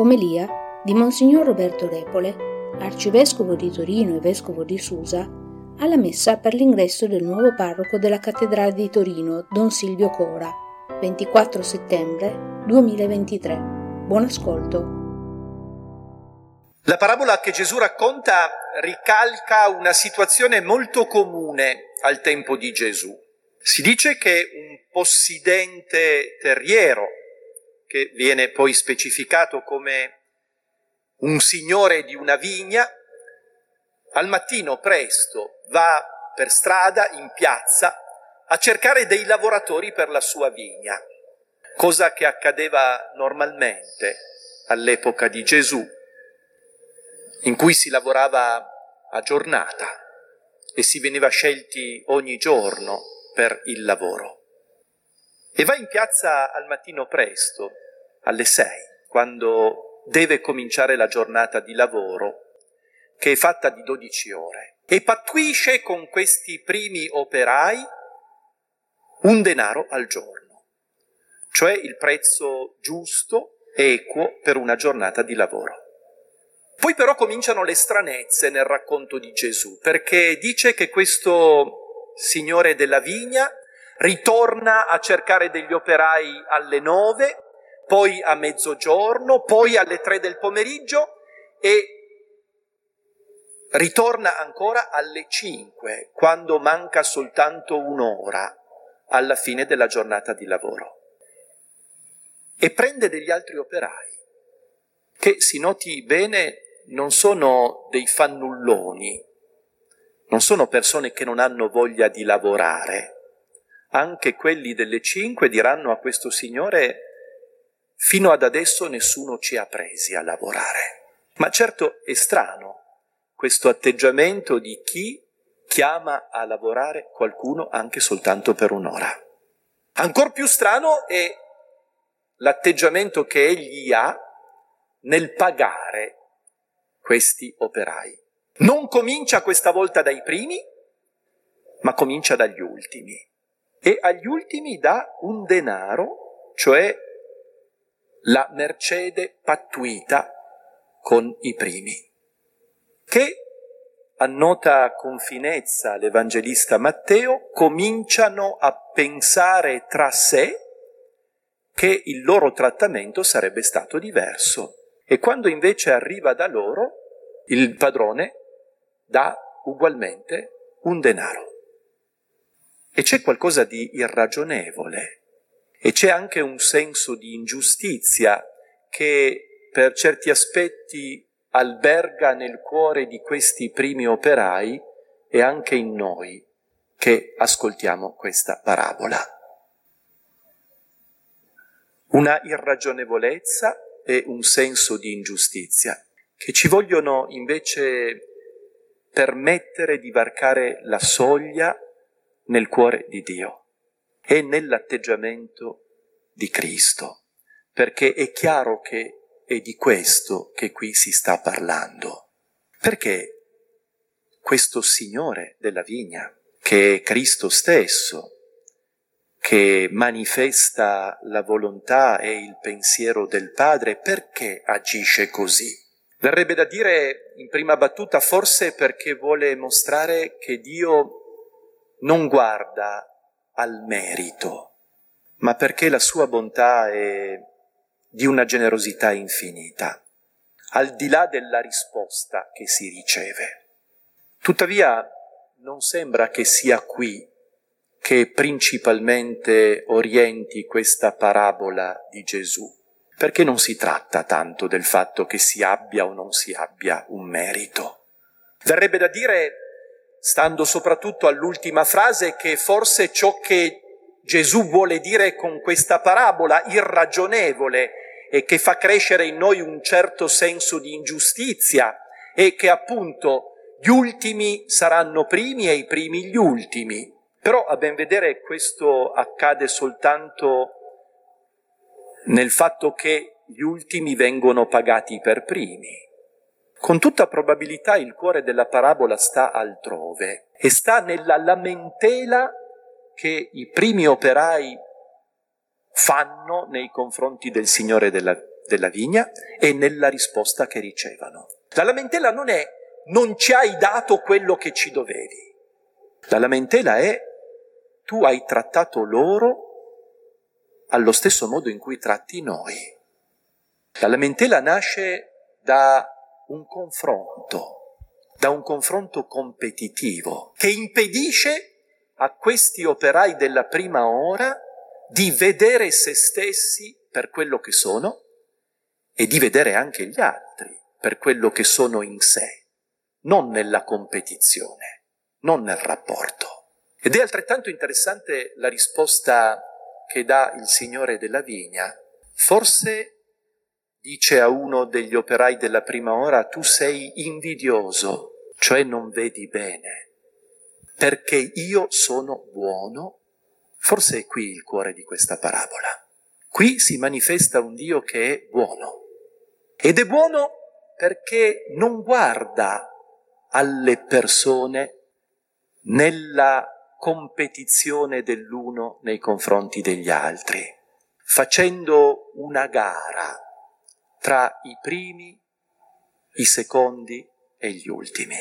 Omelia di Monsignor Roberto Repole, arcivescovo di Torino e vescovo di Susa, alla messa per l'ingresso del nuovo parroco della cattedrale di Torino, Don Silvio Cora, 24 settembre 2023. Buon ascolto. La parabola che Gesù racconta ricalca una situazione molto comune al tempo di Gesù. Si dice che un possidente terriero, che viene poi specificato come un signore di una vigna, al mattino presto va per strada, in piazza, a cercare dei lavoratori per la sua vigna, cosa che accadeva normalmente all'epoca di Gesù, in cui si lavorava a giornata e si veniva scelti ogni giorno per il lavoro. E va in piazza al mattino presto, alle sei, quando deve cominciare la giornata di lavoro, che è fatta di dodici ore, e pattuisce con questi primi operai un denaro al giorno, cioè il prezzo giusto, equo per una giornata di lavoro. Poi però cominciano le stranezze nel racconto di Gesù, perché dice che questo signore della vigna ritorna a cercare degli operai alle nove, poi a mezzogiorno, poi alle tre del pomeriggio e ritorna ancora alle cinque, quando manca soltanto un'ora alla fine della giornata di lavoro. E prende degli altri operai, che si noti bene non sono dei fannulloni, non sono persone che non hanno voglia di lavorare. Anche quelli delle cinque diranno a questo Signore, fino ad adesso nessuno ci ha presi a lavorare. Ma certo è strano questo atteggiamento di chi chiama a lavorare qualcuno anche soltanto per un'ora. Ancora più strano è l'atteggiamento che egli ha nel pagare questi operai. Non comincia questa volta dai primi, ma comincia dagli ultimi. E agli ultimi dà un denaro, cioè la mercede pattuita con i primi, che annota con finezza l'Evangelista Matteo, cominciano a pensare tra sé che il loro trattamento sarebbe stato diverso e quando invece arriva da loro, il padrone dà ugualmente un denaro. E c'è qualcosa di irragionevole e c'è anche un senso di ingiustizia che per certi aspetti alberga nel cuore di questi primi operai e anche in noi che ascoltiamo questa parabola. Una irragionevolezza e un senso di ingiustizia, che ci vogliono invece permettere di varcare la soglia nel cuore di Dio e nell'atteggiamento di Cristo, perché è chiaro che è di questo che qui si sta parlando. Perché questo Signore della vigna, che è Cristo stesso, che manifesta la volontà e il pensiero del Padre, perché agisce così? Verrebbe da dire in prima battuta forse perché vuole mostrare che Dio non guarda al merito, ma perché la sua bontà è di una generosità infinita, al di là della risposta che si riceve. Tuttavia non sembra che sia qui che principalmente orienti questa parabola di Gesù, perché non si tratta tanto del fatto che si abbia o non si abbia un merito. Verrebbe da dire, stando soprattutto all'ultima frase, che forse ciò che Gesù vuole dire con questa parabola irragionevole e che fa crescere in noi un certo senso di ingiustizia e che appunto gli ultimi saranno primi e i primi gli ultimi, però a ben vedere questo accade soltanto nel fatto che gli ultimi vengono pagati per primi. Con tutta probabilità il cuore della parabola sta altrove e sta nella lamentela che i primi operai fanno nei confronti del Signore della, della vigna e nella risposta che ricevono. La lamentela non è non ci hai dato quello che ci dovevi. La lamentela è tu hai trattato loro allo stesso modo in cui tratti noi. La lamentela nasce da un confronto, da un confronto competitivo che impedisce a questi operai della prima ora di vedere se stessi per quello che sono e di vedere anche gli altri per quello che sono in sé, non nella competizione, non nel rapporto. Ed è altrettanto interessante la risposta che dà il Signore della vigna. Forse dice a uno degli operai della prima ora, tu sei invidioso, cioè non vedi bene, perché io sono buono. Forse è qui il cuore di questa parabola. Qui si manifesta un Dio che è buono. Ed è buono perché non guarda alle persone nella competizione dell'uno nei confronti degli altri, facendo una gara tra i primi, i secondi e gli ultimi.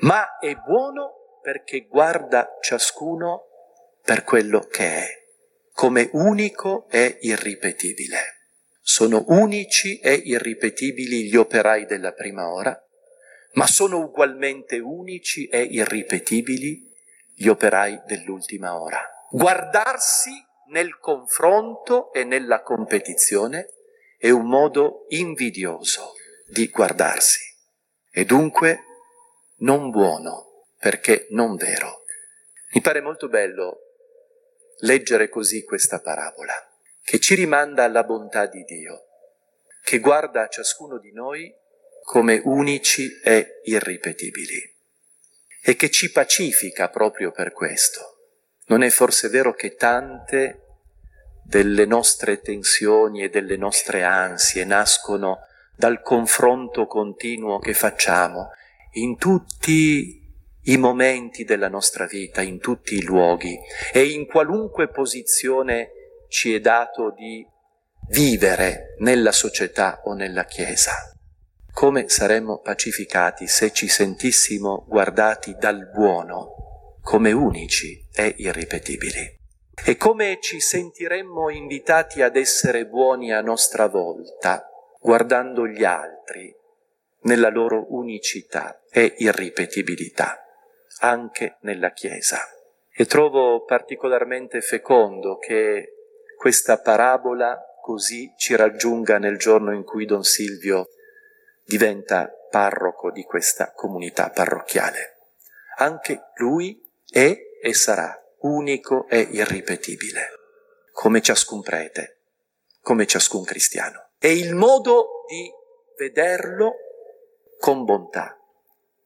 Ma è buono perché guarda ciascuno per quello che è, come unico e irripetibile. Sono unici e irripetibili gli operai della prima ora, ma sono ugualmente unici e irripetibili gli operai dell'ultima ora. Guardarsi nel confronto e nella competizione è un modo invidioso di guardarsi e dunque non buono perché non vero. Mi pare molto bello leggere così questa parabola, che ci rimanda alla bontà di Dio, che guarda a ciascuno di noi come unici e irripetibili e che ci pacifica proprio per questo. Non è forse vero che tante delle nostre tensioni e delle nostre ansie nascono dal confronto continuo che facciamo in tutti i momenti della nostra vita, in tutti i luoghi e in qualunque posizione ci è dato di vivere nella società o nella Chiesa. Come saremmo pacificati se ci sentissimo guardati dal buono come unici e irripetibili? E come ci sentiremmo invitati ad essere buoni a nostra volta, guardando gli altri nella loro unicità e irripetibilità, anche nella Chiesa. E trovo particolarmente fecondo che questa parabola così ci raggiunga nel giorno in cui Don Silvio diventa parroco di questa comunità parrocchiale. Anche lui è e sarà unico e irripetibile, come ciascun prete, come ciascun cristiano. E il modo di vederlo con bontà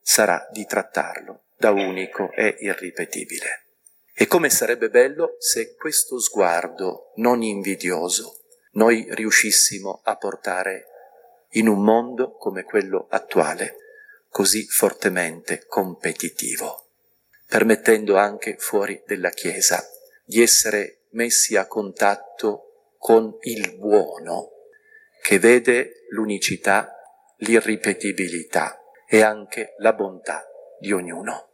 sarà di trattarlo da unico e irripetibile. E come sarebbe bello se questo sguardo non invidioso noi riuscissimo a portare in un mondo come quello attuale, così fortemente competitivo, permettendo anche fuori della Chiesa di essere messi a contatto con il buono, che vede l'unicità, l'irripetibilità e anche la bontà di ognuno.